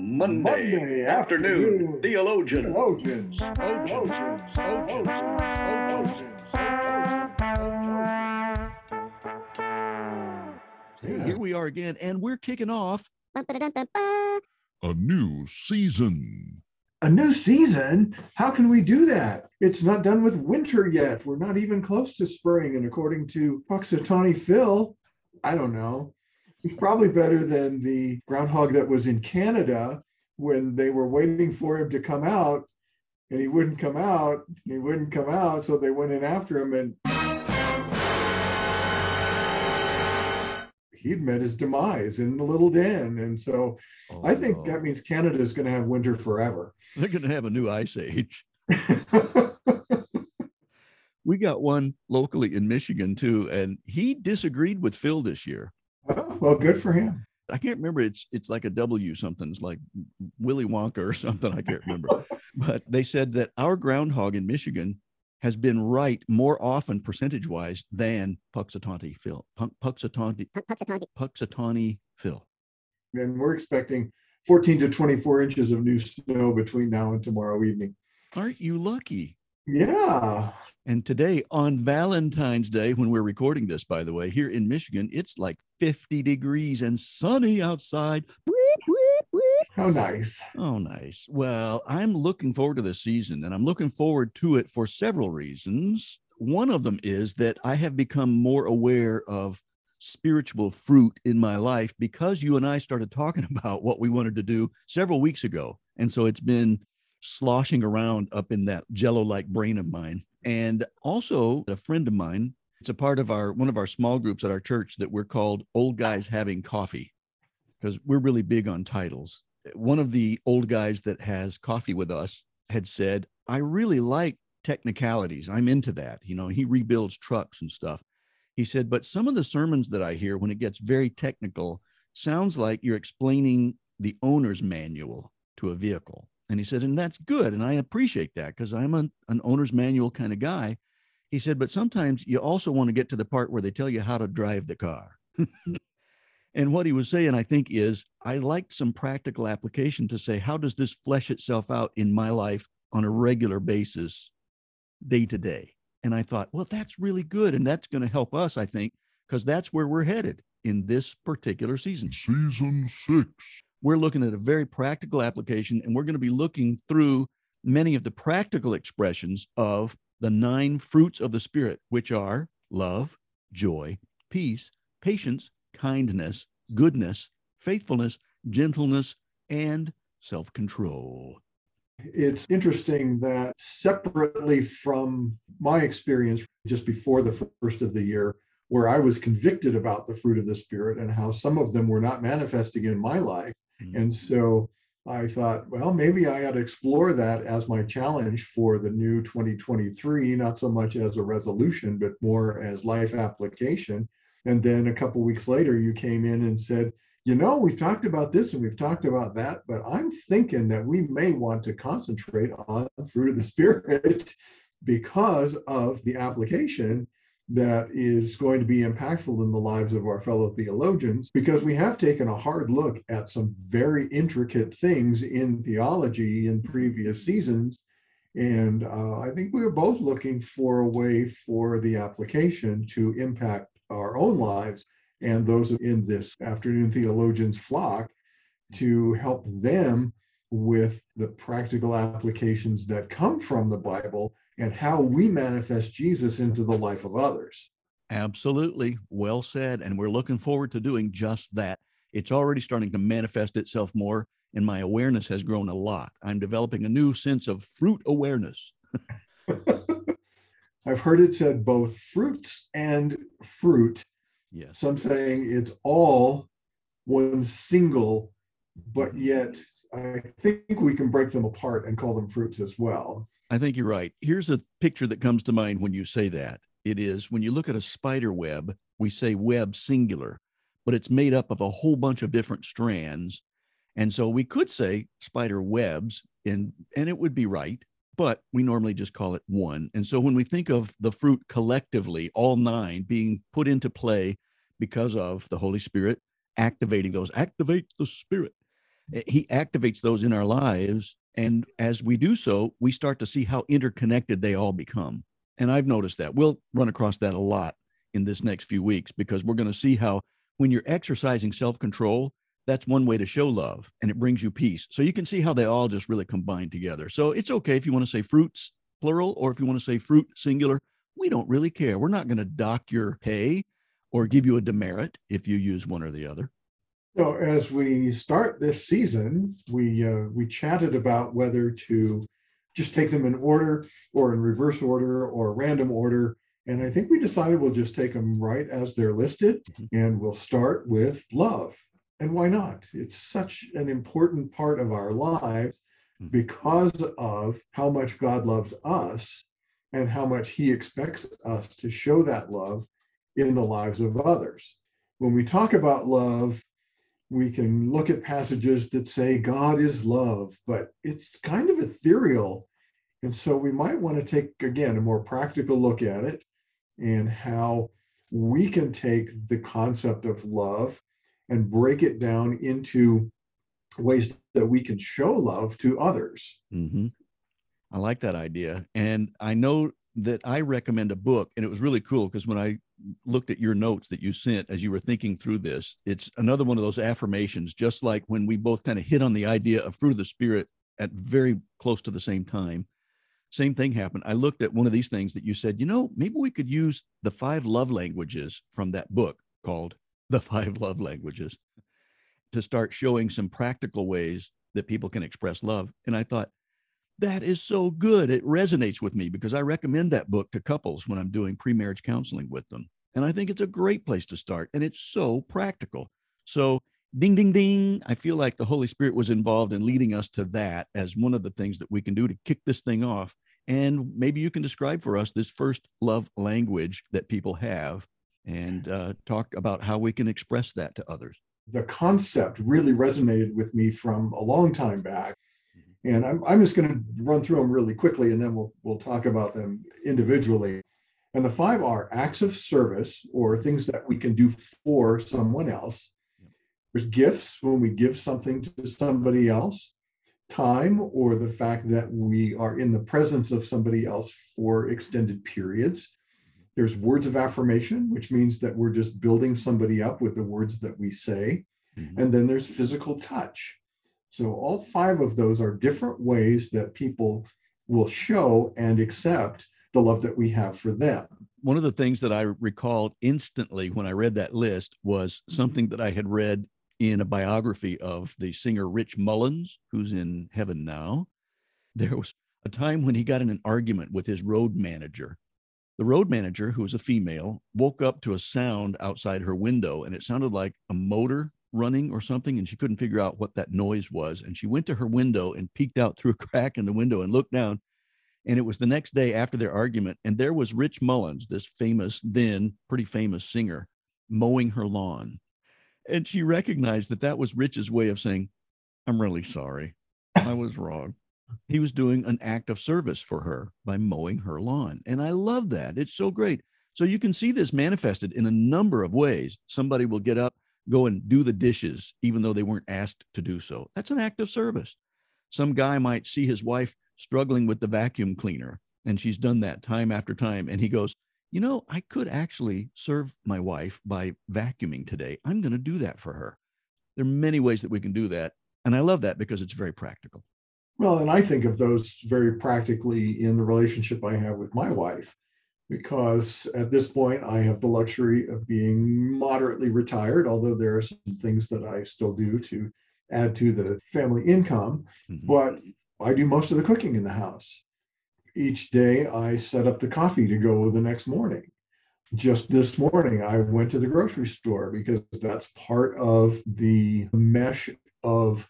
Monday, Monday afternoon, afternoon, theologians. Theologians. Theologians. Theologians. Hey, here we are again, and we're kicking off. a new season. A new season? How can we do that? It's not done with winter yet. We're not even close to spring. And according to Punxsutawney Phil, I don't know. Probably better than the groundhog that was in Canada when they were waiting for him to come out and he wouldn't come out and he wouldn't come out. So they went in after him and he'd met his demise in the little den. And so Oh, I think oh, no. that means Canada is going to have winter forever. they're going to have a new ice age. We got one locally in Michigan too, and he disagreed with Phil this year. Well, good for him. I can't remember. It's it's like a W something. It's like Willy Wonka or something. I can't remember. but they said that our groundhog in Michigan has been right more often percentage wise than Punxsutawney Phil. Punk- Punxsutawney Punxsutawney Phil. And we're expecting 14 to 24 inches of new snow between now and tomorrow evening. Aren't you lucky? Yeah. And today on Valentine's Day, when we're recording this, by the way, here in Michigan, it's like 50 degrees and sunny outside. How nice. Oh, nice. Well, I'm looking forward to this season and I'm looking forward to it for several reasons. One of them is that I have become more aware of spiritual fruit in my life because you and I started talking about what we wanted to do several weeks ago. And so it's been sloshing around up in that jello like brain of mine. And also, a friend of mine, it's a part of our one of our small groups at our church that we're called Old Guys Having Coffee because we're really big on titles one of the old guys that has coffee with us had said, I really like technicalities. I'm into that. You know, he rebuilds trucks and stuff. He said, but some of the sermons that I hear when it gets very technical sounds like you're explaining the owner's manual to a vehicle. And he said, and that's good. And I appreciate that because I'm a, an owner's manual kind of guy. He said, but sometimes you also want to get to the part where they tell you how to drive the car. And what he was saying, I think, is I liked some practical application to say, how does this flesh itself out in my life on a regular basis, day to day? And I thought, well, that's really good. And that's going to help us, I think, because that's where we're headed in this particular season. Season six. We're looking at a very practical application, and we're going to be looking through many of the practical expressions of the nine fruits of the Spirit, which are love, joy, peace, patience, kindness, goodness, faithfulness, gentleness, and self control. It's interesting that separately from my experience just before the first of the year, where I was convicted about the fruit of the Spirit and how some of them were not manifesting in my life. Mm-hmm. And so I thought, well, maybe I ought to explore that as my challenge for the new 2023, not so much as a resolution, but more as life application. And then a couple weeks later, you came in and said, you know, we've talked about this and we've talked about that, but I'm thinking that we may want to concentrate on fruit of the Spirit because of the application that is going to be impactful in the lives of our fellow theologians because we have taken a hard look at some very intricate things in theology in previous seasons. And uh, I think we were both looking for a way for the application to impact our own lives and those in this afternoon theologians flock to help them with the practical applications that come from the Bible and how we manifest Jesus into the life of others. Absolutely. Well said. And we're looking forward to doing just that. It's already starting to manifest itself more, and my awareness has grown a lot. I'm developing a new sense of fruit awareness. I've heard it said both fruits and fruit. Yes. Some saying it's all one single, but mm-hmm. yet I think we can break them apart and call them fruits as well. I think you're right. Here's a picture that comes to mind when you say that. It is when you look at a spider web, we say web singular, but it's made up of a whole bunch of different strands. And so we could say spider webs, and, and it would be right, but we normally just call it one. And so when we think of the fruit collectively, all nine being put into play because of the Holy Spirit activating those, activate the Spirit, Eh, he activates those in our lives. And as we do so, we start to see how interconnected they all become. And I've noticed that. We'll run across that a lot in this next few weeks because we're going to see how when you're exercising self control, that's one way to show love and it brings you peace. So you can see how they all just really combine together. So it's okay if you want to say fruits plural or if you want to say fruit singular. We don't really care. We're not going to dock your pay or give you a demerit if you use one or the other. So as we start this season, we uh, we chatted about whether to just take them in order or in reverse order or random order. And I think we decided we'll just take them right as they're listed Mhm. and we'll start with love. And why not? It's such an important part of our lives Mhm. because of how much God loves us and how much he expects us to show that love in the lives of others. When we talk about love, we can look at passages that say God is love, but it's kind of ethereal. And so we might want to take, again, a more practical look at it and how we can take the concept of love and break it down into ways that we can show love to others. hmm I like that idea. And I know that I recommend a book, and it was really cool because when I looked at your notes that you sent as you were thinking through this, it's another one of those affirmations, just like when we both kind of hit on the idea of fruit of the spirit at very close to the same time. Same thing happened. I looked at one of these things that you said, you know, maybe we could use the five love languages from that book called The Five Love Languages to start showing some practical ways that people can express love. And I thought, that is so good. It resonates with me because I recommend that book to couples when I'm doing pre-marriage counseling with them. And I think it's a great place to start. And it's so practical. So ding, ding, ding. I feel like the Holy Spirit was involved in leading us to that as one of the things that we can do to kick this thing off. And maybe you can describe for us this first love language that people have and uh, talk about how we can express that to others. The concept really resonated with me from a long time back. And I'm, I'm just going to run through them really quickly and then we'll, we'll talk about them individually. And the five are acts of service or things that we can do for someone else. There's gifts when we give something to somebody else, time or the fact that we are in the presence of somebody else for extended periods. There's words of affirmation, which means that we're just building somebody up with the words that we say. Mhm. And then there's physical touch. So all five of those are different ways that people will show and accept the love that we have for them. one of the things that I recalled instantly when I read that list was something that I had read in a biography of the singer Rich Mullins, who's in heaven now. There was a time when he got in an argument with his road manager. The road manager, who was a female, woke up to a sound outside her window, and it sounded like a motor running or something, and she couldn't figure out what that noise was. And she went to her window and peeked out through a crack in the window and looked down. And it was the next day after their argument, and there was Rich Mullins, this famous, then pretty famous singer, mowing her lawn. And she recognized that that was Rich's way of saying, I'm really sorry. I was wrong. He was doing an act of service for her by mowing her lawn. And I love that. It's so great. So you can see this manifested in a number of ways. Somebody will get up, go and do the dishes, even though they weren't asked to do so. That's an act of service. Some guy might see his wife struggling with the vacuum cleaner, and she's done that time after time. And he goes, You know, I could actually serve my wife by vacuuming today. I'm going to do that for her. There are many ways that we can do that. And I love that because it's very practical. Well, and I think of those very practically in the relationship I have with my wife, because at this point I have the luxury of being moderately retired, although there are some things that I still do to add to the family income. Mhm. But I do most of the cooking in the house. Each day I set up the coffee to go the next morning. Just this morning, I went to the grocery store because that's part of the mesh of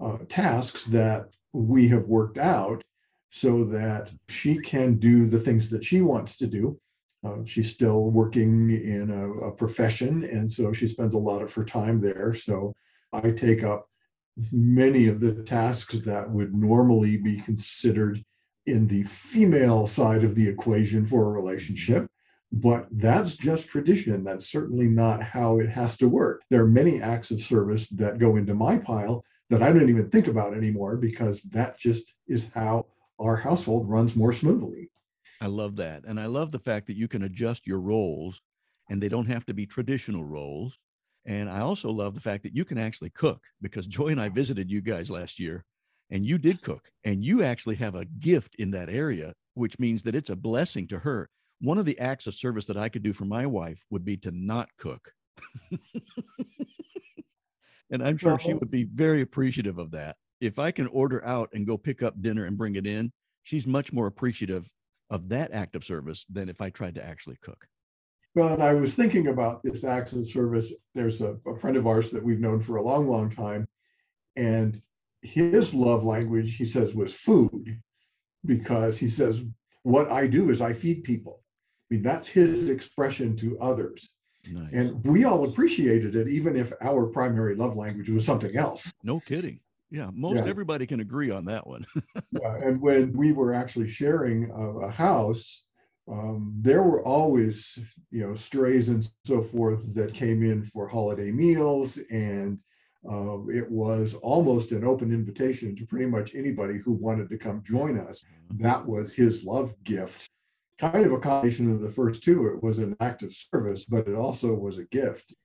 uh, tasks that we have worked out so that she can do the things that she wants to do. Uh, she's still working in a, a profession, and so she spends a lot of her time there. So I take up many of the tasks that would normally be considered in the female side of the equation for a relationship. But that's just tradition. That's certainly not how it has to work. There are many acts of service that go into my pile that I don't even think about anymore because that just is how our household runs more smoothly. I love that. And I love the fact that you can adjust your roles and they don't have to be traditional roles. And I also love the fact that you can actually cook because Joy and I visited you guys last year and you did cook and you actually have a gift in that area, which means that it's a blessing to her. One of the acts of service that I could do for my wife would be to not cook. and I'm sure she would be very appreciative of that. If I can order out and go pick up dinner and bring it in, she's much more appreciative of that act of service than if I tried to actually cook. Well, and I was thinking about this act of service. There's a, a friend of ours that we've known for a long, long time. And his love language, he says, was food, because he says, What I do is I feed people. I mean, that's his expression to others. Nice. And we all appreciated it, even if our primary love language was something else. No kidding. Yeah, most yeah. everybody can agree on that one. yeah, and when we were actually sharing a, a house, um, there were always, you know, strays and so forth that came in for holiday meals, and uh, it was almost an open invitation to pretty much anybody who wanted to come join us. Mm-hmm. That was his love gift. Kind of a combination of the first two. It was an act of service, but it also was a gift.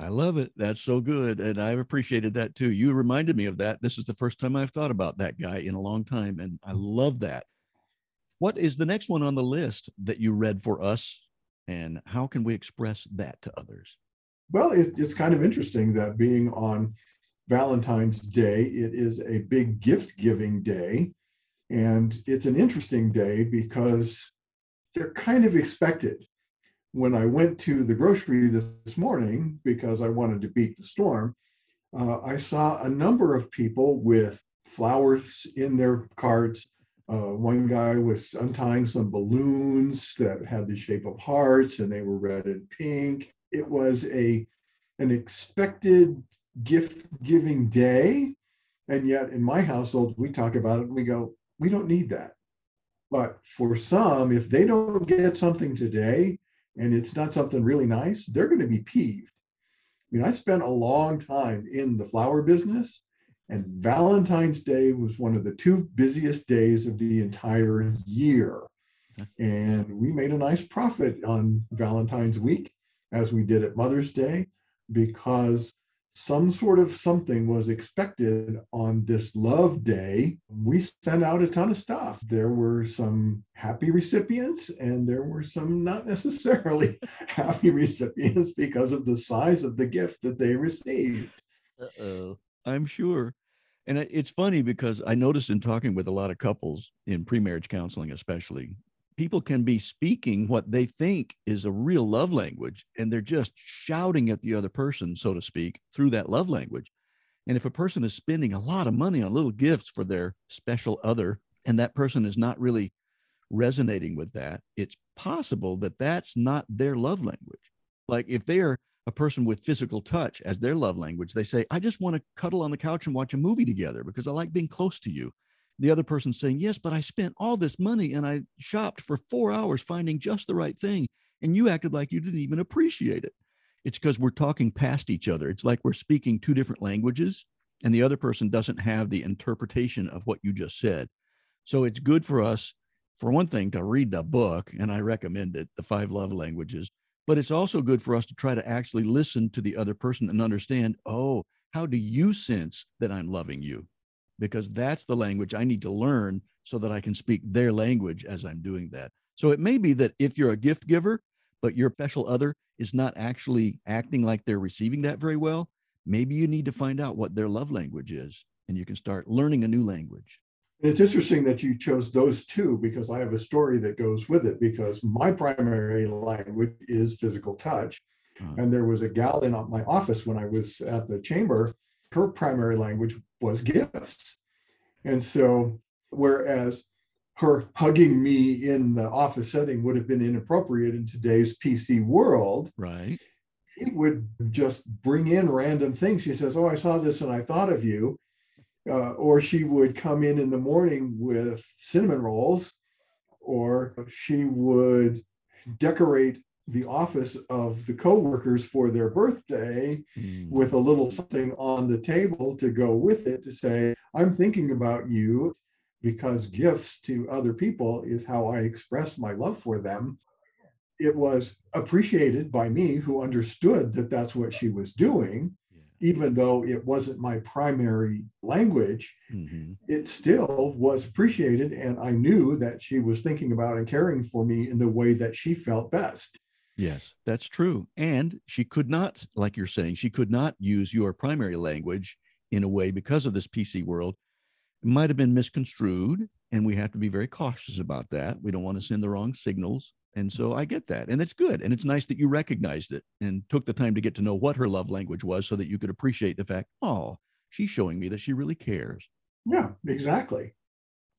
I love it. That's so good. And I've appreciated that too. You reminded me of that. This is the first time I've thought about that guy in a long time. And I mm. love that. What is the next one on the list that you read for us? And how can we express that to others? Well, it, it's kind of interesting that being on Valentine's Day, it is a big gift giving day. And it's an interesting day because they're kind of expected when I went to the grocery this morning because I wanted to beat the storm, uh, I saw a number of people with flowers in their carts. Uh, one guy was untying some balloons that had the shape of hearts and they were red and pink. It was a an expected gift giving day. And yet in my household, we talk about it and we go, we don't need that. But for some, if they don't get something today, and it's not something really nice, they're going to be peeved. I mean, I spent a long time in the flower business, and Valentine's Day was one of the two busiest days of the entire year. And we made a nice profit on Valentine's week, as we did at Mother's Day, because some sort of something was expected on this love day. We sent out a ton of stuff. There were some happy recipients and there were some not necessarily happy recipients because of the size of the gift that they received. Uh-oh. I'm sure. And it's funny because I noticed in talking with a lot of couples in pre-marriage counseling, especially, people can be speaking what they think is a real love language and they're just shouting at the other person so to speak through that love language. And if a person is spending a lot of money on little gifts for their special other and that person is not really resonating with that it's possible that that's not their love language. Like if they are a person with physical touch as their love language they say i just want to cuddle on the couch and watch a movie together because i like being close to you the other person saying, Yes, but I spent all this money and I shopped for four hours finding just the right thing. And you acted like you didn't even appreciate it. It's because we're talking past each other. It's like we're speaking two different languages, and the other person doesn't have the interpretation of what you just said. So it's good for us, for one thing, to read the book, and I recommend it, The Five Love Languages. But it's also good for us to try to actually listen to the other person and understand, oh, how do you sense that I'm loving you? Because that's the language I need to learn so that I can speak their language as I'm doing that. So it may be that if you're a gift giver, but your special other is not actually acting like they're receiving that very well, maybe you need to find out what their love language is and you can start learning a new language. And it's interesting that you chose those two because I have a story that goes with it because my primary language is physical touch. Uh-huh. And there was a gal in my office when I was at the chamber her primary language was gifts. And so, whereas her hugging me in the office setting would have been inappropriate in today's PC world. Right. He would just bring in random things. She says, Oh, I saw this and I thought of you. Uh, or she would come in in the morning with cinnamon rolls, or she would decorate the office of the coworkers for their birthday Mm. with a little something on the table to go with it to say, I'm thinking about you because gifts to other people is how I express my love for them. It was appreciated by me who understood that that's what she was doing, Yeah. even though it wasn't my primary language. Mhm. It still was appreciated, and I knew that she was thinking about and caring for me in the way that she felt best. Yes, that's true. And she could not, like you're saying, she could not use your primary language in a way because of this PC world. It might have been misconstrued, and we have to be very cautious about that. We don't want to send the wrong signals. And so I get that. And it's good. And it's nice that you recognized it and took the time to get to know what her love language was so that you could appreciate the fact, oh, she's showing me that she really cares. Yeah, exactly.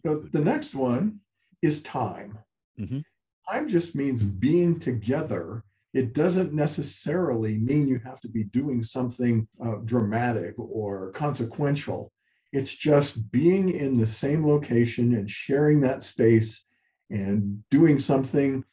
So the next one is time. Mhm. Time just means being together. It doesn't necessarily mean you have to be doing something uh, dramatic or consequential. It's just being in the same location and sharing that space and doing something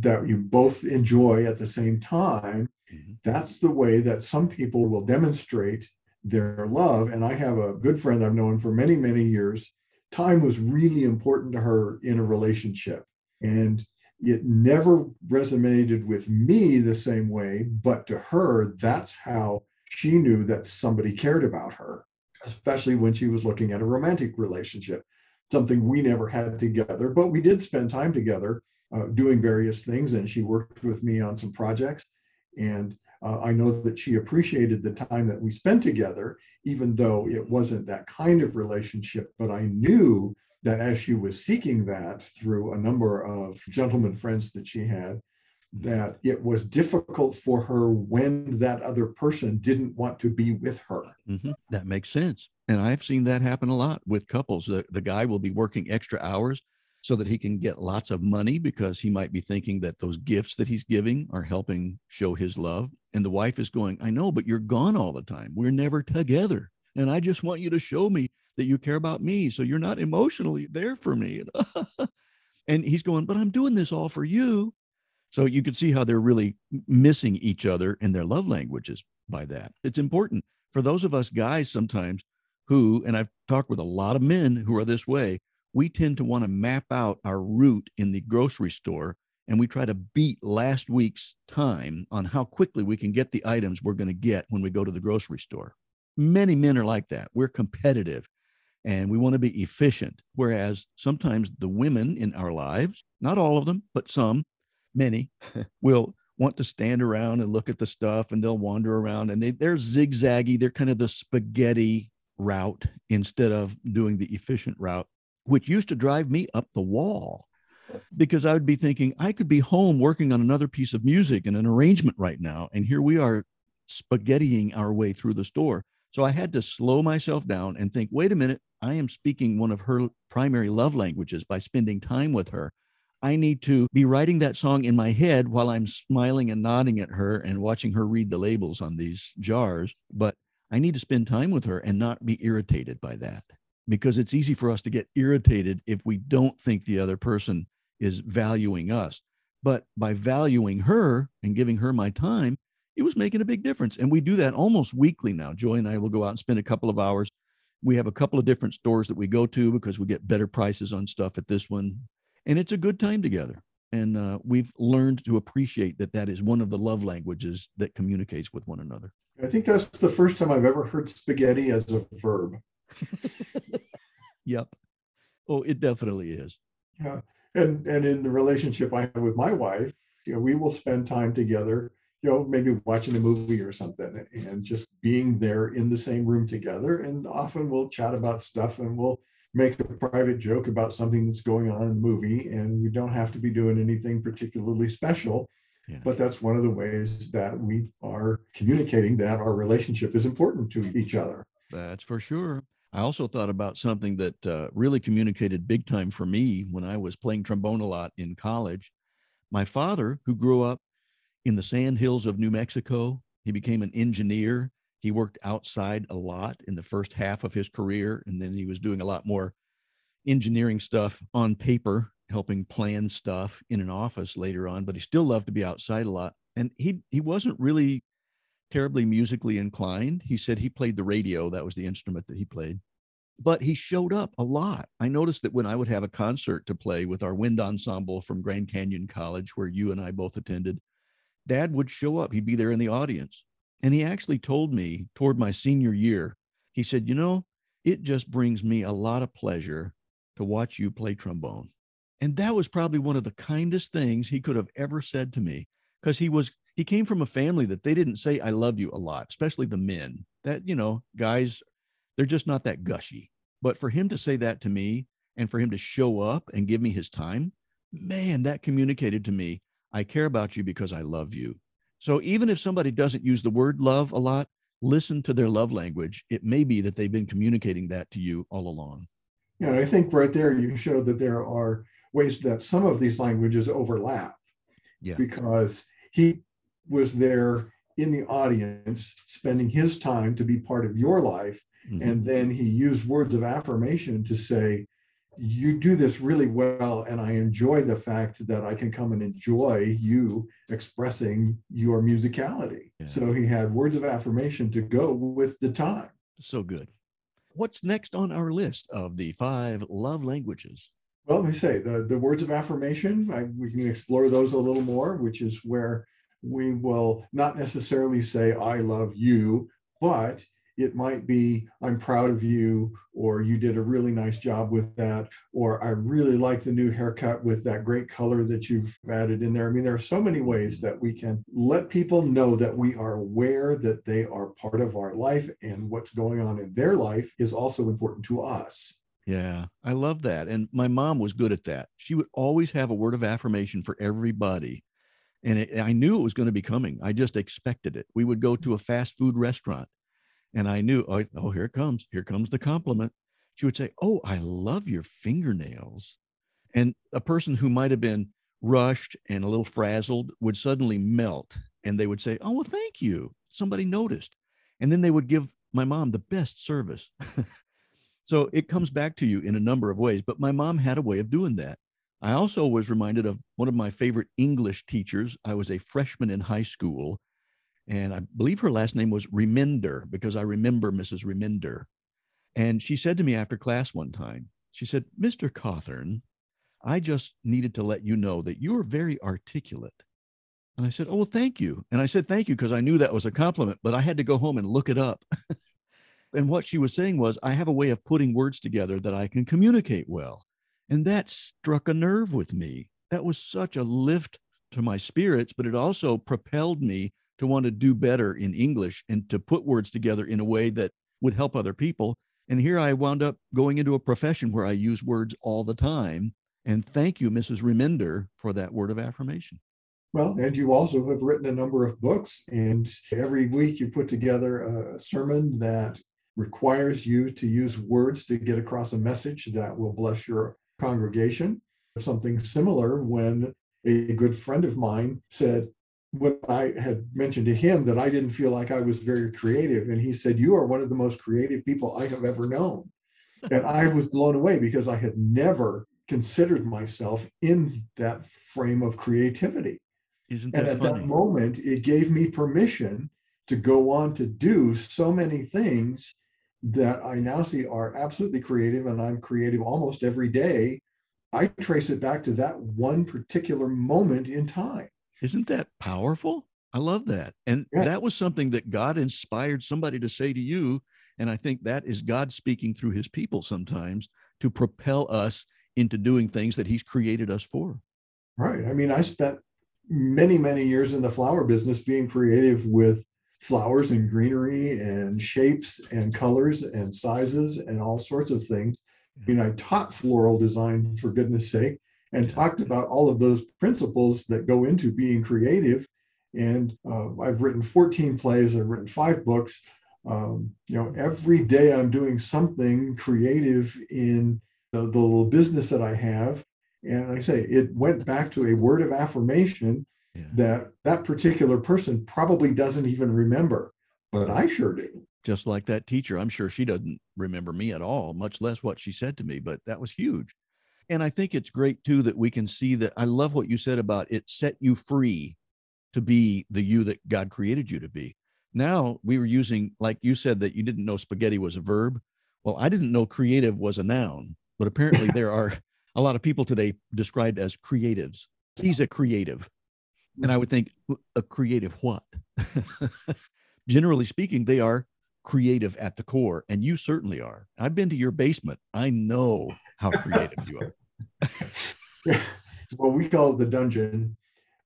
that you both enjoy at the same time. Mhm. That's the way that some people will demonstrate their love. And I have a good friend I've known for many, many years. Time was really important to her in a relationship. And it never resonated with me the same way, but to her, that's how she knew that somebody cared about her, especially when she was looking at a romantic relationship, something we never had together, but we did spend time together uh, doing various things. And she worked with me on some projects. And uh, I know that she appreciated the time that we spent together, even though it wasn't that kind of relationship. But I knew that as she was seeking that through a number of gentlemen friends that she had, that it was difficult for her when that other person didn't want to be with her. Mhm. That makes sense. And I've seen that happen a lot with couples. The, the guy will be working extra hours so that he can get lots of money because he might be thinking that those gifts that he's giving are helping show his love. And the wife is going, I know, but you're gone all the time. We're never together. And I just want you to show me that you care about me. So you're not emotionally there for me. and he's going, but I'm doing this all for you. So you can see how they're really missing each other in their love languages by that. It's important for those of us guys sometimes who, and I've talked with a lot of men who are this way, we tend to want to map out our route in the grocery store and we try to beat last week's time on how quickly we can get the items we're going to get when we go to the grocery store. Many men are like that. We're competitive and we want to be efficient. Whereas sometimes the women in our lives, not all of them, but some, many, will want to stand around and look at the stuff and they'll wander around and they, they're zigzaggy. They're kind of the spaghetti route instead of doing the efficient route, which used to drive me up the wall because I would be thinking I could be home working on another piece of music and an arrangement right now. And here we are spaghettiing our way through the store. So I had to slow myself down and think, wait a minute, I am speaking one of her primary love languages by spending time with her. I need to be writing that song in my head while I'm smiling and nodding at her and watching her read the labels on these jars. But I need to spend time with her and not be irritated by that because it's easy for us to get irritated if we don't think the other person is valuing us. But by valuing her and giving her my time, it was making a big difference. And we do that almost weekly now. Joy and I will go out and spend a couple of hours. We have a couple of different stores that we go to because we get better prices on stuff at this one. And it's a good time together. And uh, we've learned to appreciate that that is one of the love languages that communicates with one another. I think that's the first time I've ever heard spaghetti as a verb. Yep. Oh, it definitely is. Yeah. And and in the relationship I have with my wife, you know, we will spend time together, you know, maybe watching a movie or something and just being there in the same room together. And often we'll chat about stuff and we'll make a private joke about something that's going on in the movie. And we don't have to be doing anything particularly special. Yeah. But that's one of the ways that we are communicating that our relationship is important to each other. That's for sure. I also thought about something that uh, really communicated big time for me when I was playing trombone a lot in college. My father, who grew up in the sand hills of New Mexico, he became an engineer. He worked outside a lot in the first half of his career, and then he was doing a lot more engineering stuff on paper helping plan stuff in an office later on, but he still loved to be outside a lot. And he he wasn't really terribly musically inclined. He said he played the radio, that was the instrument that he played. But he showed up a lot. I noticed that when I would have a concert to play with our wind ensemble from Grand Canyon College, where you and I both attended, dad would show up. He'd be there in the audience. And he actually told me toward my senior year, he said, You know, it just brings me a lot of pleasure to watch you play trombone. And that was probably one of the kindest things he could have ever said to me because he was he came from a family that they didn't say I love you a lot, especially the men. That, you know, guys they're just not that gushy. But for him to say that to me and for him to show up and give me his time, man, that communicated to me, I care about you because I love you. So even if somebody doesn't use the word love a lot, listen to their love language. It may be that they've been communicating that to you all along. Yeah, I think right there you showed that there are ways that some of these languages overlap. Yeah. Because he was there in the audience, spending his time to be part of your life. Mhm. And then he used words of affirmation to say, You do this really well. And I enjoy the fact that I can come and enjoy you expressing your musicality. Yeah. So he had words of affirmation to go with the time. So good. What's next on our list of the five love languages? Well, let me say the, the words of affirmation, I, we can explore those a little more, which is where we will not necessarily say, I love you, but it might be, I'm proud of you, or you did a really nice job with that, or I really like the new haircut with that great color that you've added in there. I mean, there are so many ways that we can let people know that we are aware that they are part of our life and what's going on in their life is also important to us. Yeah, I love that. And my mom was good at that. She would always have a word of affirmation for everybody. And it, I knew it was going to be coming. I just expected it. We would go to a fast food restaurant and I knew, oh, oh, here it comes. Here comes the compliment. She would say, Oh, I love your fingernails. And a person who might have been rushed and a little frazzled would suddenly melt and they would say, Oh, well, thank you. Somebody noticed. And then they would give my mom the best service. so it comes back to you in a number of ways. But my mom had a way of doing that. I also was reminded of one of my favorite English teachers. I was a freshman in high school, and I believe her last name was Reminder because I remember Mrs. Reminder. And she said to me after class one time, she said, Mr. Cawthorn, I just needed to let you know that you are very articulate. And I said, Oh, well, thank you. And I said, Thank you, because I knew that was a compliment, but I had to go home and look it up. and what she was saying was, I have a way of putting words together that I can communicate well. And that struck a nerve with me. That was such a lift to my spirits, but it also propelled me to want to do better in English and to put words together in a way that would help other people. And here I wound up going into a profession where I use words all the time. And thank you, Mrs. Reminder, for that word of affirmation. Well, and you also have written a number of books, and every week you put together a sermon that requires you to use words to get across a message that will bless your congregation. Something similar when a good friend of mine said, when I had mentioned to him that I didn't feel like I was very creative, and he said, You are one of the most creative people I have ever known. and I was blown away because I had never considered myself in that frame of creativity. Isn't that And at funny? that moment, it gave me permission to go on to do so many things that I now see are absolutely creative, and I'm creative almost every day. I trace it back to that one particular moment in time. Isn't that powerful? I love that. And Yeah. that was something that God inspired somebody to say to you. And I think that is God speaking through his people sometimes to propel us into doing things that he's created us for. Right. I mean, I spent many, many years in the flower business being creative with flowers and greenery and shapes and colors and sizes and all sorts of things. I mean, I taught floral design for goodness sake and talked about all of those principles that go into being creative. And uh, I've written 14 plays, I've written five books. Um, you know, every day I'm doing something creative in the, the little business that I have. And like I say, it went back to a word of affirmation Yeah. that that particular person probably doesn't even remember, but I sure do. Just like that teacher. I'm sure she doesn't remember me at all, much less what she said to me, but that was huge. And I think it's great too that we can see that. I love what you said about it set you free to be the you that God created you to be. Now we were using, like you said, that you didn't know spaghetti was a verb. Well, I didn't know creative was a noun, but apparently there are a lot of people today described as creatives. He's a creative. And I mm-hmm. would think, a creative what? Generally speaking, they are creative at the core, and you certainly are. I've been to your basement. I know how creative you are. well, we call it the dungeon,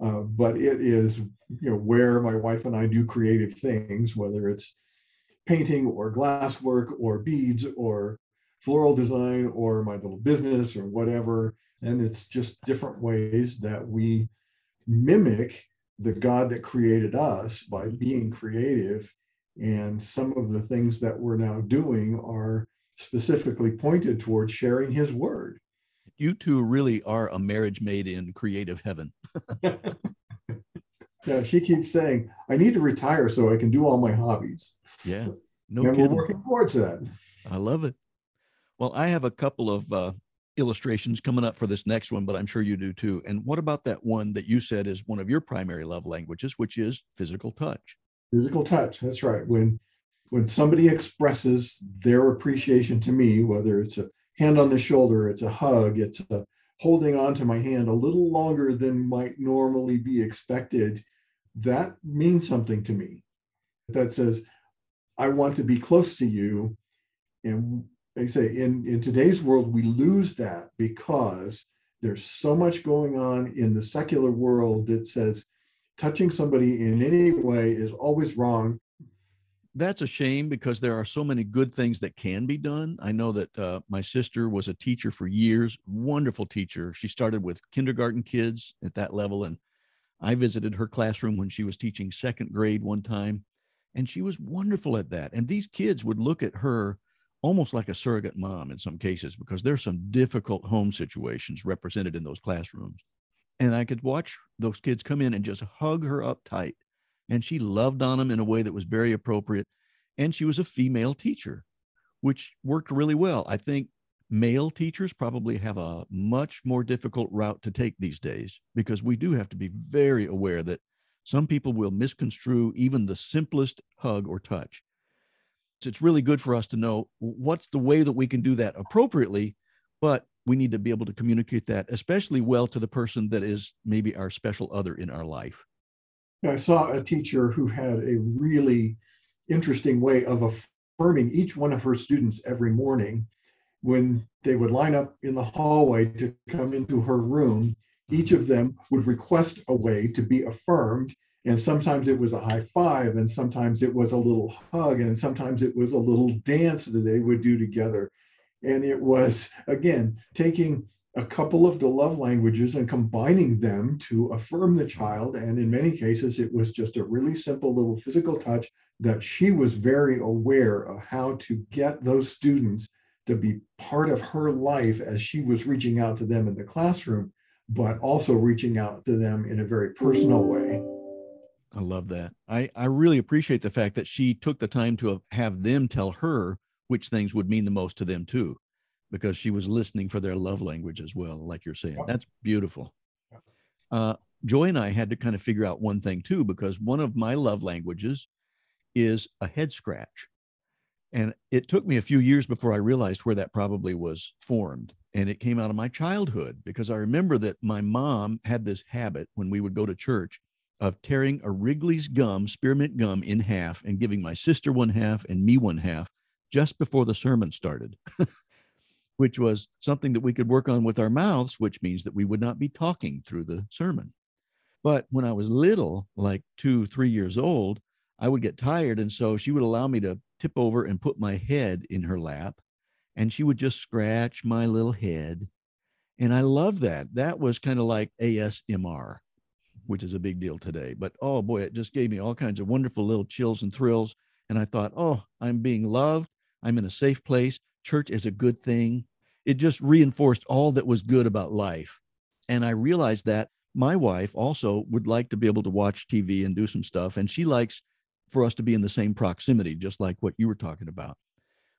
uh, but it is you know where my wife and I do creative things, whether it's painting or glass work or beads or floral design or my little business or whatever. And it's just different ways that we mimic the God that created us by being creative. And some of the things that we're now doing are specifically pointed towards sharing his word. You two really are a marriage made in creative heaven. yeah, she keeps saying, I need to retire so I can do all my hobbies. Yeah. No and kidding. we're working towards that. I love it. Well, I have a couple of uh, illustrations coming up for this next one, but I'm sure you do too. And what about that one that you said is one of your primary love languages, which is physical touch? Physical touch. That's right. When when somebody expresses their appreciation to me, whether it's a hand on the shoulder, it's a hug, it's a holding on to my hand a little longer than might normally be expected, that means something to me. That says, I want to be close to you. And they say in, in today's world, we lose that because there's so much going on in the secular world that says touching somebody in any way is always wrong. That's a shame because there are so many good things that can be done. I know that uh, my sister was a teacher for years, wonderful teacher. She started with kindergarten kids at that level. And I visited her classroom when she was teaching second grade one time. And she was wonderful at that. And these kids would look at her almost like a surrogate mom in some cases because there's some difficult home situations represented in those classrooms. And I could watch those kids come in and just hug her up tight. And she loved on them in a way that was very appropriate. And she was a female teacher, which worked really well. I think male teachers probably have a much more difficult route to take these days because we do have to be very aware that some people will misconstrue even the simplest hug or touch So it's really good for us to know what's the way that we can do that appropriately, but we need to be able to communicate that especially well to the person that is maybe our special other in our life. I saw a teacher who had a really interesting way of affirming each one of her students every morning when they would line up in the hallway to come into her room. Each of them would request a way to be affirmed and sometimes it was a high five, and sometimes it was a little hug, and sometimes it was a little dance that they would do together. And it was, again, taking a couple of the love languages and combining them to affirm the child. And in many cases, it was just a really simple little physical touch that she was very aware of how to get those students to be part of her life as she was reaching out to them in the classroom, but also reaching out to them in a very personal way. I love that. I, I really appreciate the fact that she took the time to have them tell her which things would mean the most to them too, because she was listening for their love language as well, like you're saying. That's beautiful. Uh, Joy and I had to kind of figure out one thing too, because one of my love languages is a head scratch. And it took me a few years before I realized where that probably was formed. And it came out of my childhood because I remember that my mom had this habit when we would go to church of tearing a Wrigley's gum, spearmint gum, in half and giving my sister one half and me one half just before the sermon started, which was something that we could work on with our mouths, which means that we would not be talking through the sermon. But when I was little, like two, three years old, I would get tired. And so she would allow me to tip over and put my head in her lap. And she would just scratch my little head. And I love that. That was kind of like ASMR which is a big deal today. But oh boy, it just gave me all kinds of wonderful little chills and thrills. And I thought, oh, I'm being loved. I'm in a safe place. Church is a good thing. It just reinforced all that was good about life. And I realized that my wife also would like to be able to watch TV and do some stuff. And she likes for us to be in the same proximity, just like what you were talking about.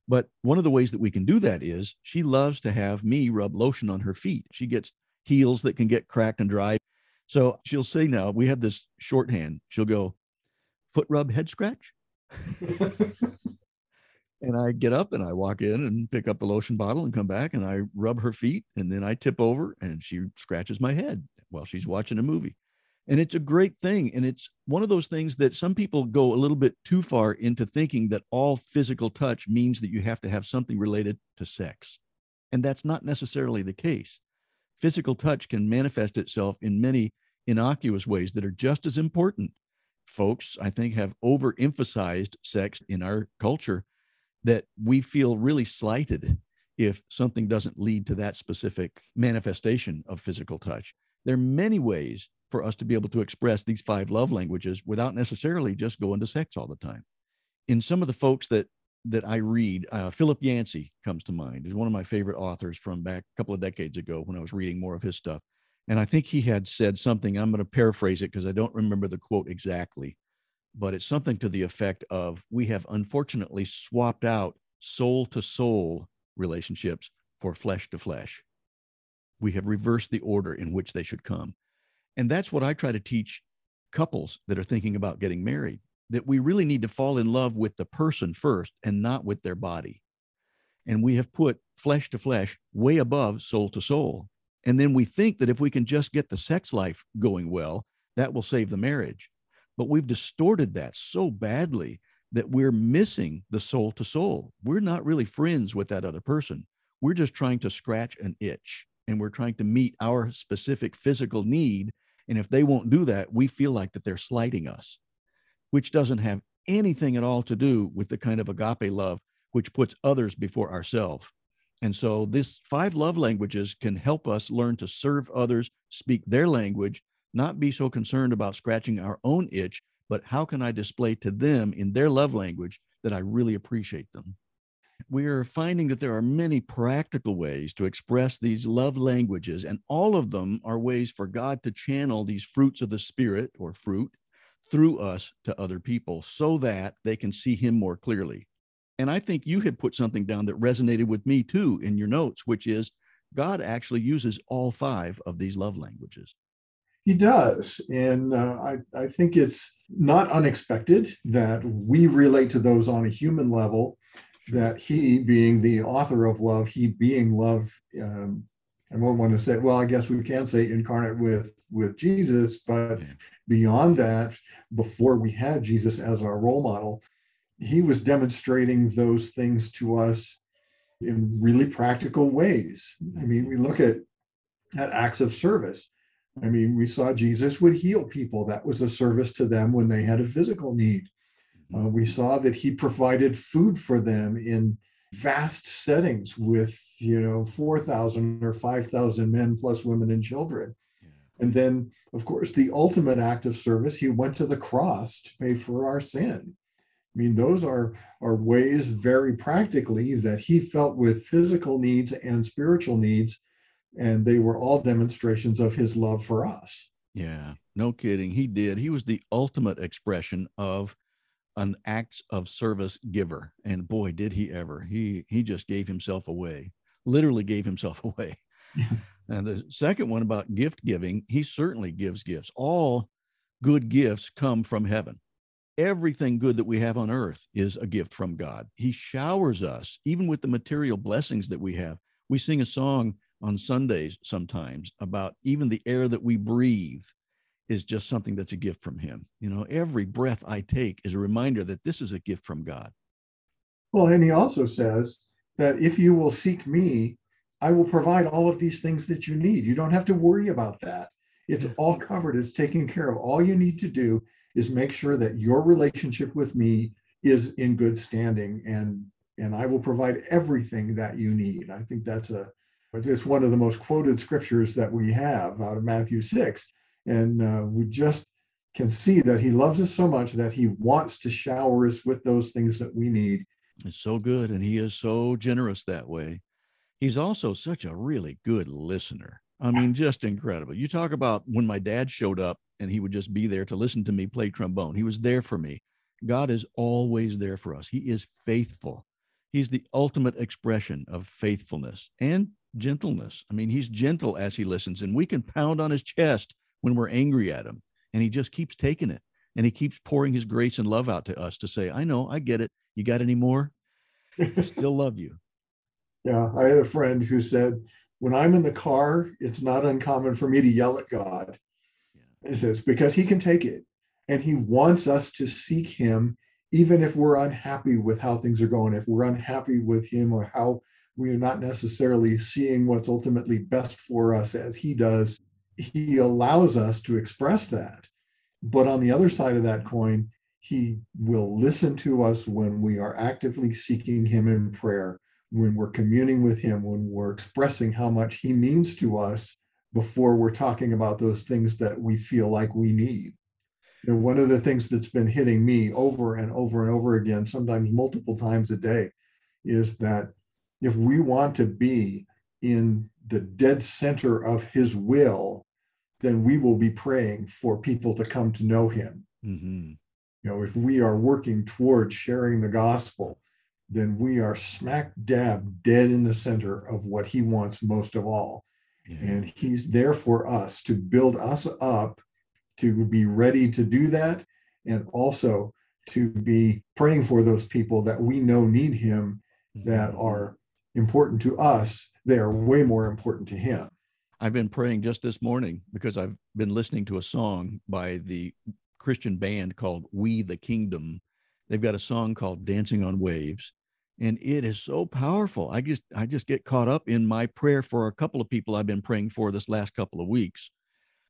But one of the ways that we can do that is she loves to have me rub lotion on her feet. She gets heels that can get cracked and dry. So she'll say now, we have this shorthand. She'll go, foot rub, head scratch. and I get up and I walk in and pick up the lotion bottle and come back and I rub her feet and then I tip over and she scratches my head while she's watching a movie. And it's a great thing. And it's one of those things that some people go a little bit too far into thinking that all physical touch means that you have to have something related to sex. And that's not necessarily the case. Physical touch can manifest itself in many innocuous ways that are just as important. Folks, I think, have overemphasized sex in our culture that we feel really slighted if something doesn't lead to that specific manifestation of physical touch. There are many ways for us to be able to express these five love languages without necessarily just going to sex all the time. In some of the folks that that I read, uh, Philip Yancey comes to mind. He's one of my favorite authors from back a couple of decades ago when I was reading more of his stuff. And I think he had said something, I'm going to paraphrase it because I don't remember the quote exactly, but it's something to the effect of we have unfortunately swapped out soul to soul relationships for flesh to flesh. We have reversed the order in which they should come. And that's what I try to teach couples that are thinking about getting married that we really need to fall in love with the person first and not with their body. And we have put flesh to flesh way above soul to soul. And then we think that if we can just get the sex life going well, that will save the marriage. But we've distorted that so badly that we're missing the soul to soul. We're not really friends with that other person. We're just trying to scratch an itch and we're trying to meet our specific physical need and if they won't do that, we feel like that they're slighting us, which doesn't have anything at all to do with the kind of agape love which puts others before ourselves. And so, this five love languages can help us learn to serve others, speak their language, not be so concerned about scratching our own itch, but how can I display to them in their love language that I really appreciate them? we're finding that there are many practical ways to express these love languages, and all of them are ways for God to channel these fruits of the Spirit or fruit through us to other people so that they can see Him more clearly. And I think you had put something down that resonated with me too in your notes, which is God actually uses all five of these love languages. He does. And uh, I, I think it's not unexpected that we relate to those on a human level that he being the author of love, he being love, um, I won't want to say, well, I guess we can say incarnate with with Jesus, but yeah. beyond that, before we had Jesus as our role model, he was demonstrating those things to us in really practical ways. I mean, we look at at acts of service. I mean, we saw Jesus would heal people. That was a service to them when they had a physical need. Uh, we saw that he provided food for them in vast settings with, you know, 4,000 or 5,000 men plus women and children. And then, of course, the ultimate act of service, he went to the cross to pay for our sin. I mean, those are, are ways very practically that he felt with physical needs and spiritual needs. And they were all demonstrations of his love for us. Yeah, no kidding. He did. He was the ultimate expression of an acts of service giver. And boy did he ever. He he just gave himself away literally gave himself away. And the second one about gift giving he certainly gives gifts. All good gifts come from heaven. Everything good that we have on earth is a gift from god. He showers us even with the material blessings that we have we sing a song on sundays sometimes about even the air that we breathe is just something that's a gift from him. You know, every breath I take is a reminder that this is a gift from God. Well, and he also says that if you will seek me, I will provide all of these things that you need. You don't have to worry about that. It's all covered, it's taken care of. All you need to do is make sure that your relationship with me is in good standing and and I will provide everything that you need. I think that's a it's one of the most quoted scriptures that we have out of Matthew 6 and uh, we just can see that he loves us so much that he wants to shower us with those things that we need. It's so good. And he is so generous that way. He's also such a really good listener. I mean, just incredible. You talk about when my dad showed up and he would just be there to listen to me play trombone. He was there for me. God is always there for us. He is faithful. He's the ultimate expression of faithfulness and gentleness. I mean, he's gentle as he listens, and we can pound on his chest when we're angry at him, and he just keeps taking it. And he keeps pouring his grace and love out to us to say, I know, I get it. You got any more? I still love you. Yeah, I had a friend who said, when I'm in the car, it's not uncommon for me to yell at God. He says, because he can take it. And he wants us to seek him, even if we're unhappy with how things are going, if we're unhappy with him or how we are not necessarily seeing what's ultimately best for us as he does. He allows us to express that. But on the other side of that coin, he will listen to us when we are actively seeking him in prayer when we're communing with him, when we're expressing how much he means to us before we're talking about those things that we feel like we need. You know, one of the things that's been hitting me over and over and over again, sometimes multiple times a day, is that if we want to be in the dead center of his will, then we will be praying for people to come to know him. Mm-hmm. You know, if we are working towards sharing the gospel, then we are smack dab dead in the center of what he wants most of all. Yeah. And he's there for us to build us up to be ready to do that and also to be praying for those people that we know need him that mm-hmm. are important to us. They are way more important to him. I've been praying just this morning because I've been listening to a song by the Christian band called We the Kingdom. They've got a song called Dancing on Waves and it is so powerful i just i just get caught up in my prayer for a couple of people i've been praying for this last couple of weeks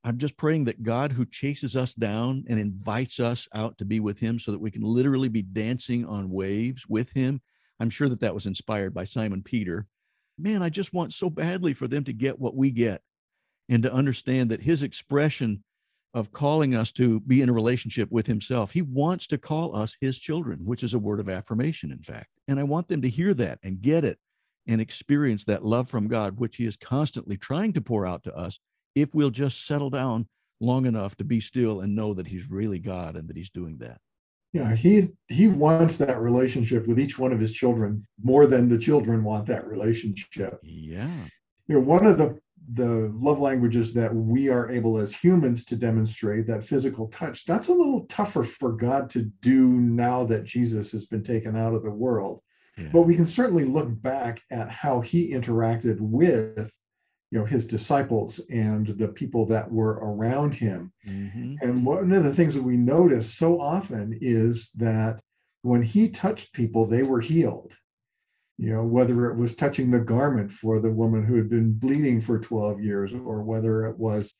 i'm just praying that god who chases us down and invites us out to be with him so that we can literally be dancing on waves with him i'm sure that that was inspired by simon peter man i just want so badly for them to get what we get and to understand that his expression of calling us to be in a relationship with himself. He wants to call us his children, which is a word of affirmation, in fact. And I want them to hear that and get it and experience that love from God, which he is constantly trying to pour out to us if we'll just settle down long enough to be still and know that he's really God and that he's doing that. Yeah, he he wants that relationship with each one of his children more than the children want that relationship. Yeah. You know, one of the the love languages that we are able as humans to demonstrate that physical touch that's a little tougher for god to do now that jesus has been taken out of the world yeah. but we can certainly look back at how he interacted with you know his disciples and the people that were around him mm-hmm. and one of the things that we notice so often is that when he touched people they were healed you know, whether it was touching the garment for the woman who had been bleeding for 12 years, or whether it was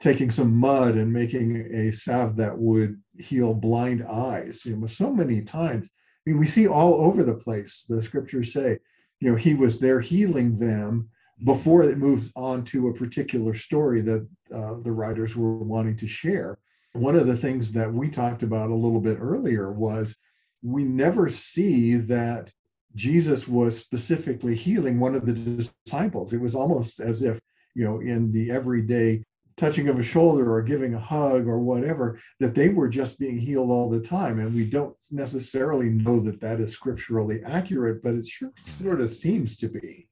taking some mud and making a salve that would heal blind eyes. You know, so many times. I mean, we see all over the place. The scriptures say, you know, he was there healing them before it moves on to a particular story that uh, the writers were wanting to share. One of the things that we talked about a little bit earlier was we never see that Jesus was specifically healing one of the disciples. It was almost as if, you know, in the everyday touching of a shoulder or giving a hug or whatever, that they were just being healed all the time. And we don't necessarily know that that is scripturally accurate, but it sure sort of seems to be.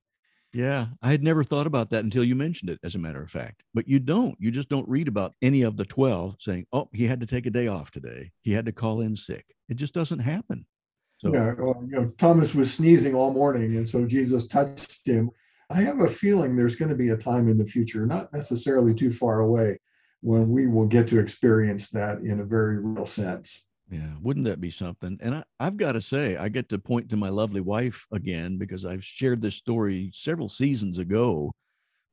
Yeah, I had never thought about that until you mentioned it, as a matter of fact. But you don't. You just don't read about any of the 12 saying, oh, he had to take a day off today. He had to call in sick. It just doesn't happen. So, yeah, well, you know, Thomas was sneezing all morning, and so Jesus touched him. I have a feeling there's going to be a time in the future, not necessarily too far away, when we will get to experience that in a very real sense. Yeah, wouldn't that be something? And I, I've got to say, I get to point to my lovely wife again because I've shared this story several seasons ago,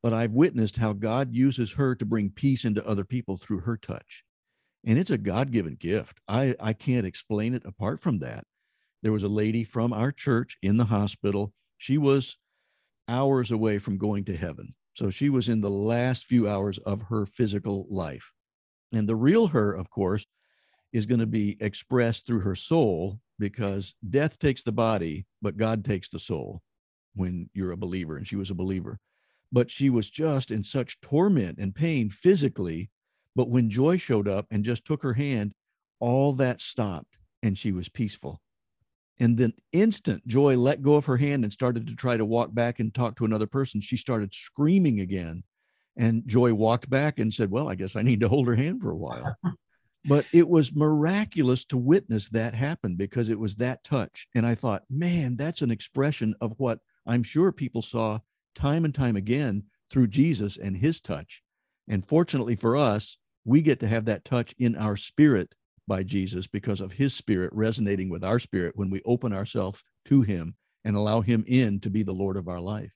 but I've witnessed how God uses her to bring peace into other people through her touch. And it's a God given gift. I, I can't explain it apart from that there was a lady from our church in the hospital. She was hours away from going to heaven. So she was in the last few hours of her physical life. And the real her, of course, is going to be expressed through her soul because death takes the body, but God takes the soul when you're a believer. And she was a believer. But she was just in such torment and pain physically. But when joy showed up and just took her hand, all that stopped and she was peaceful And then instant Joy let go of her hand and started to try to walk back and talk to another person. She started screaming again. And Joy walked back and said, Well, I guess I need to hold her hand for a while. But it was miraculous to witness that happen because it was that touch. And I thought, man, that's an expression of what I'm sure people saw time and time again through Jesus and his touch. And fortunately for us, we get to have that touch in our spirit by Jesus because of his spirit resonating with our spirit when we open ourselves to him and allow him in to be the Lord of our life.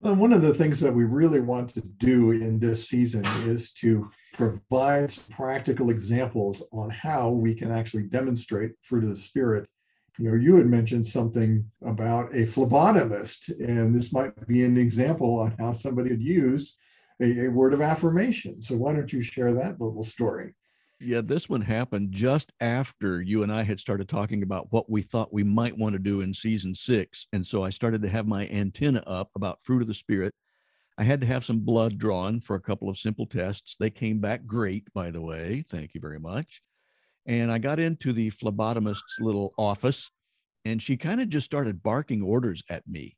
One of the things that we really want to do in this season is to provide some practical examples on how we can actually demonstrate fruit of the Spirit. You know, you had mentioned something about a phlebotomist, and this might be an example on how somebody would use a, a word of affirmation. So why don't you share that little story? Yeah, this one happened just after you and I had started talking about what we thought we might want to do in season six. And so I started to have my antenna up about fruit of the spirit. I had to have some blood drawn for a couple of simple tests. They came back great, by the way. Thank you very much. And I got into the phlebotomist's little office, and she kind of just started barking orders at me.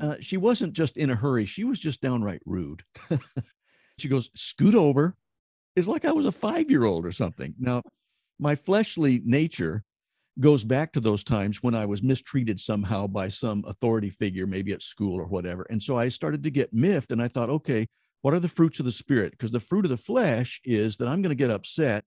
Uh, she wasn't just in a hurry, she was just downright rude. she goes, Scoot over, is like I was a five year old or something. Now, my fleshly nature goes back to those times when I was mistreated somehow by some authority figure, maybe at school or whatever. And so I started to get miffed and I thought, okay, what are the fruits of the spirit? Because the fruit of the flesh is that I'm going to get upset.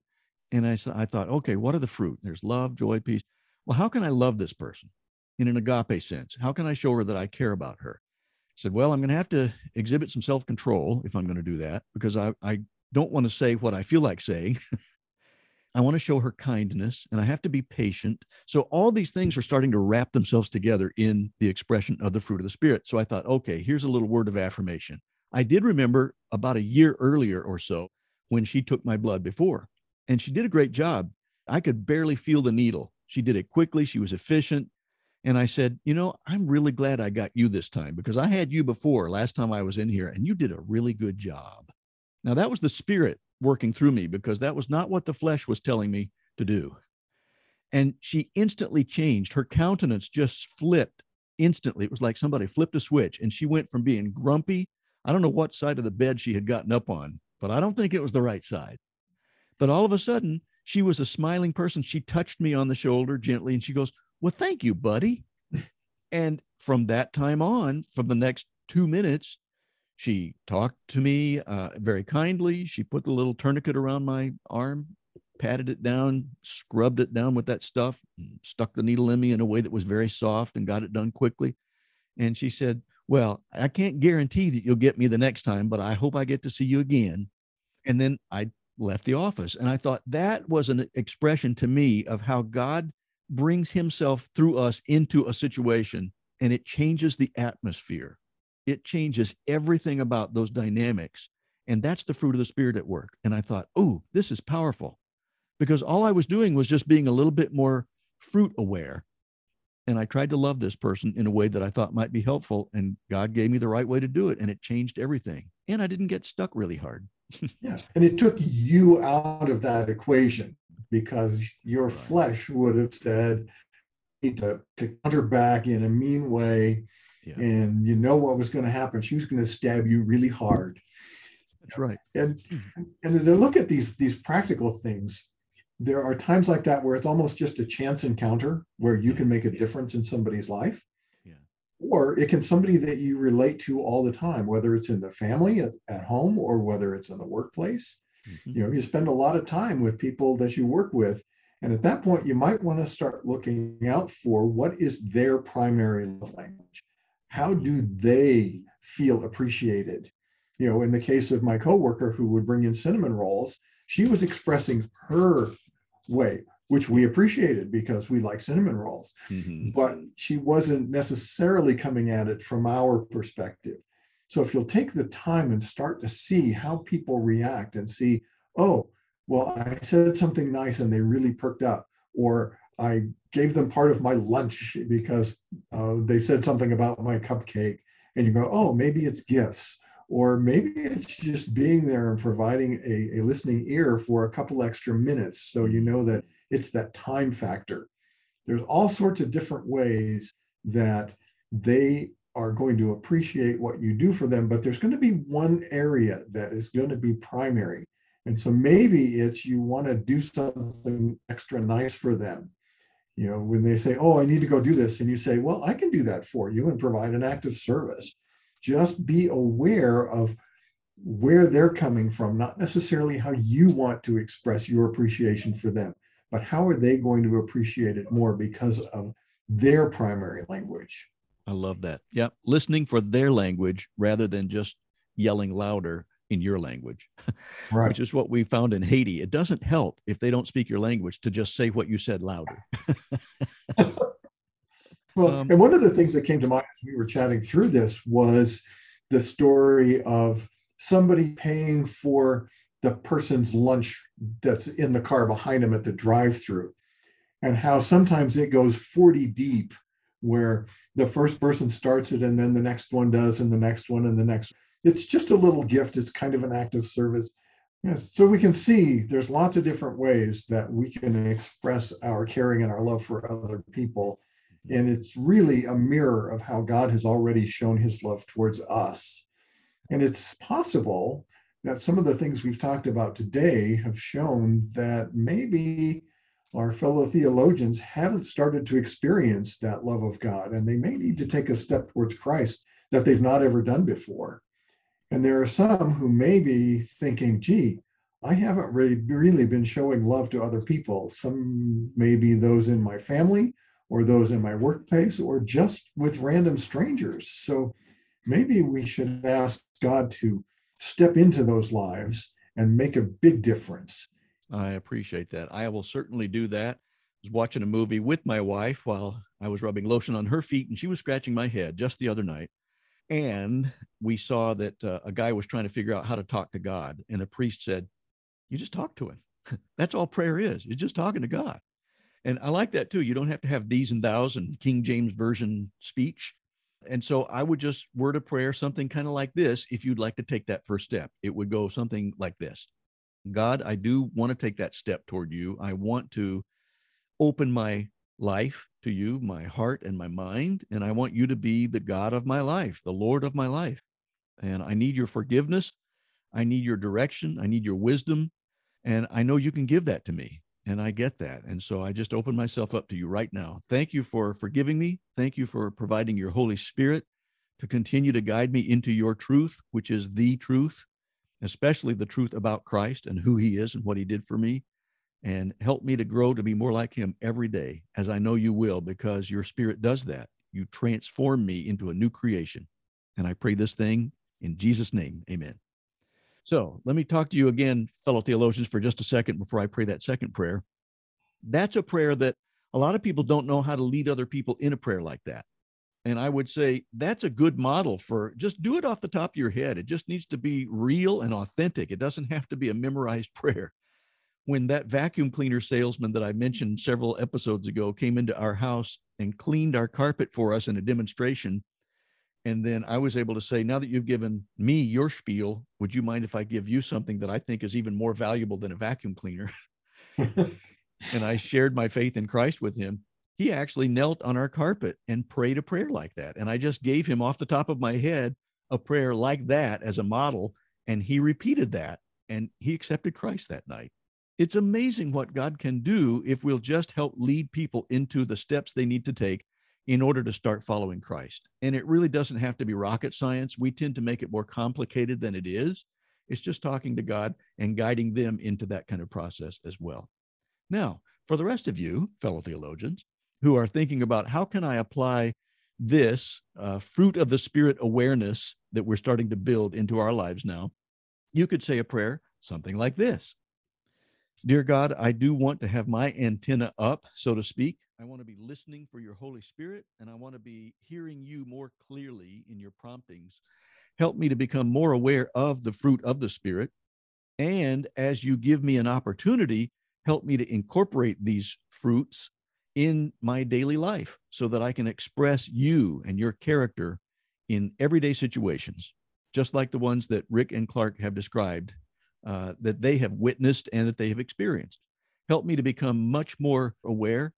And I, I thought, okay, what are the fruit? There's love, joy, peace. Well, how can I love this person in an agape sense? How can I show her that I care about her? I said, well, I'm going to have to exhibit some self control if I'm going to do that because I, I don't want to say what I feel like saying. I want to show her kindness and I have to be patient. So all these things are starting to wrap themselves together in the expression of the fruit of the spirit. So I thought, okay, here's a little word of affirmation. I did remember about a year earlier or so when she took my blood before, and she did a great job. I could barely feel the needle. She did it quickly, she was efficient. And I said, you know, I'm really glad I got you this time because I had you before last time I was in here and you did a really good job. Now, that was the spirit working through me because that was not what the flesh was telling me to do. And she instantly changed. Her countenance just flipped instantly. It was like somebody flipped a switch and she went from being grumpy. I don't know what side of the bed she had gotten up on, but I don't think it was the right side. But all of a sudden, she was a smiling person. She touched me on the shoulder gently and she goes, Well, thank you, buddy. and from that time on, from the next two minutes, she talked to me uh, very kindly. She put the little tourniquet around my arm, patted it down, scrubbed it down with that stuff, stuck the needle in me in a way that was very soft and got it done quickly. And she said, Well, I can't guarantee that you'll get me the next time, but I hope I get to see you again. And then I left the office. And I thought that was an expression to me of how God brings himself through us into a situation and it changes the atmosphere it changes everything about those dynamics. And that's the fruit of the spirit at work. And I thought, oh, this is powerful because all I was doing was just being a little bit more fruit aware. And I tried to love this person in a way that I thought might be helpful. And God gave me the right way to do it. And it changed everything. And I didn't get stuck really hard. yeah. And it took you out of that equation because your right. flesh would have said, to, to counter back in a mean way yeah. and you know what was going to happen. She was going to stab you really hard. That's right. And and as I look at these these practical things, there are times like that where it's almost just a chance encounter where you can make a difference in somebody's life. Yeah. Or it can somebody that you relate to all the time, whether it's in the family at, at home or whether it's in the workplace. Mm-hmm. You know, you spend a lot of time with people that you work with. And at that point, you might want to start looking out for what is their primary love language how do they feel appreciated? You know, in the case of my coworker who would bring in cinnamon rolls, she was expressing her way, which we appreciated because we like cinnamon rolls. Mm-hmm. But she wasn't necessarily coming at it from our perspective. So if you'll take the time and start to see how people react and see, oh, well, I said something nice and they really perked up, or I gave them part of my lunch because uh, they said something about my cupcake. And you go, oh, maybe it's gifts, or maybe it's just being there and providing a, a listening ear for a couple extra minutes. So you know that it's that time factor. There's all sorts of different ways that they are going to appreciate what you do for them, but there's going to be one area that is going to be primary. And so maybe it's you want to do something extra nice for them. You know, when they say, Oh, I need to go do this, and you say, Well, I can do that for you and provide an act of service. Just be aware of where they're coming from, not necessarily how you want to express your appreciation for them, but how are they going to appreciate it more because of their primary language. I love that. Yeah. Listening for their language rather than just yelling louder in your language, right. which is what we found in Haiti. It doesn't help if they don't speak your language to just say what you said louder. well, um, and one of the things that came to mind as we were chatting through this was the story of somebody paying for the person's lunch that's in the car behind them at the drive through and how sometimes it goes 40 deep where the first person starts it and then the next one does and the next one and the next it's just a little gift. It's kind of an act of service. Yes so we can see there's lots of different ways that we can express our caring and our love for other people. And it's really a mirror of how god has already shown his love towards us. And it's possible that some of the things we've talked about today have shown that maybe our fellow theologians haven't started to experience that love of God, and they may need to take a step towards Christ that they've not ever done before. And there are some who may be thinking, gee, I haven't really, really been showing love to other people. Some maybe those in my family or those in my workplace or just with random strangers. So maybe we should ask God to step into those lives and make a big difference. I appreciate that. I will certainly do that. I was watching a movie with my wife while I was rubbing lotion on her feet, and she was scratching my head just the other night. And we saw that uh, a guy was trying to figure out how to talk to God, and the priest said, "You just talk to him. That's all prayer is. You're just talking to God." And I like that too. You don't have to have these and thous and King James version speech. And so I would just word a prayer, something kind of like this, if you'd like to take that first step. It would go something like this God, I do want to take that step toward you. I want to open my life to you, my heart and my mind, and I want you to be the God of my life, the Lord of my life. And I need your forgiveness. I need your direction. I need your wisdom. And I know you can give that to me. And I get that. And so I just open myself up to you right now. Thank you for forgiving me. Thank you for providing your Holy Spirit to continue to guide me into your truth, which is the truth especially the truth about Christ and who he is and what he did for me. And help me to grow to be more like him every day, as I know you will, because your spirit does that. You transform me into a new creation. And I pray this thing in Jesus' name. Amen. So let me talk to you again, fellow theologians, for just a second before I pray that second prayer. That's a prayer that a lot of people don't know how to lead other people in a prayer like that. And I would say that's a good model for just do it off the top of your head. It just needs to be real and authentic. It doesn't have to be a memorized prayer. When that vacuum cleaner salesman that I mentioned several episodes ago came into our house and cleaned our carpet for us in a demonstration, and then I was able to say, now that you've given me your spiel, would you mind if I give you something that I think is even more valuable than a vacuum cleaner? and I shared my faith in Christ with him he actually knelt on our carpet and prayed a prayer like that. And I just gave him off the top of my head a prayer like that as a model. And he repeated that and he accepted Christ that night. It's amazing what God can do if we'll just help lead people into the steps they need to take in order to start following Christ. And it really doesn't have to be rocket science. We tend to make it more complicated than it is. It's just talking to God and guiding them into that kind of process as well. Now, for the rest of you, fellow theologians, who are thinking about how can I apply this uh, fruit of the spirit awareness that we're starting to build into our lives now, you could say a prayer something like this Dear God, I do want to have my antenna up, so to speak. I want to be listening for your Holy Spirit, and I want to be hearing you more clearly in your promptings. Help me to become more aware of the fruit of the Spirit. And as you give me an opportunity, help me to incorporate these fruits in my daily life so that I can express you and your character in everyday situations, just like the ones that Rick and Clark have described, uh, that they have witnessed and that they have experienced. Help me to become much more aware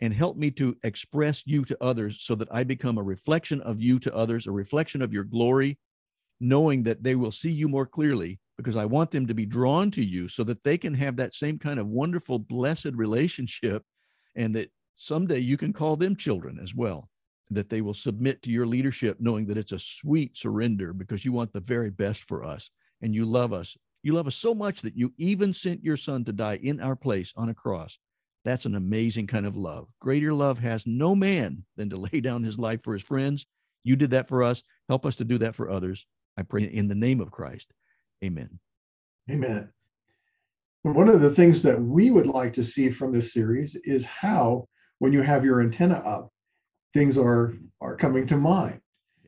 and help me to express you to others so that I become a reflection of you to others, a reflection of your glory, knowing that they will see you more clearly because I want them to be drawn to you so that they can have that same kind of wonderful, blessed relationship and that someday you can call them children as well. That they will submit to your leadership, knowing that it's a sweet surrender because you want the very best for us and you love us. You love us so much that you even sent your son to die in our place on a cross. That's an amazing kind of love. Greater love has no man than to lay down his life for his friends. You did that for us. Help us to do that for others. I pray in the name of Christ. Amen. Amen. One of the things that we would like to see from this series is how, when you have your antenna up, things are, are coming to mind.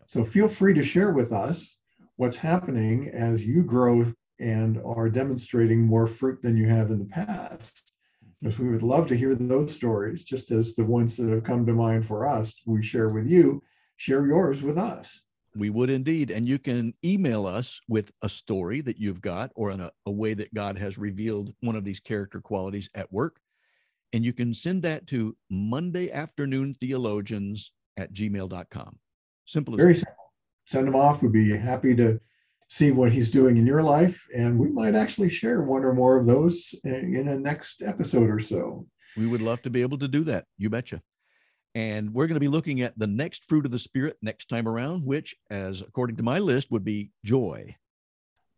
So feel free to share with us what's happening as you grow and are demonstrating more fruit than you have in the past. Mm-hmm. Because we would love to hear those stories, just as the ones that have come to mind for us, we share with you, share yours with us. We would indeed. And you can email us with a story that you've got or in a, a, way that God has revealed one of these character qualities at work. And you can send that to Monday afternoon theologians at gmail.com. Simple as Very simple. Send them off. We'd be happy to see what he's doing in your life. And we might actually share one or more of those in a next episode or so. We would love to be able to do that. You betcha. And we're going to be looking at the next fruit of the Spirit next time around, which, as according to my list, would be joy.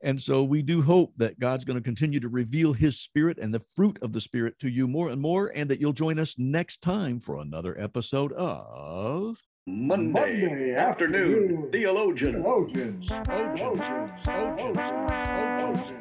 And so we do hope that God's going to continue to reveal his spirit and the fruit of the spirit to you more and more, and that you'll join us next time for another episode of Monday, Monday afternoon, afternoon theologians. Theologians. Theologians. Theologians. Theologians.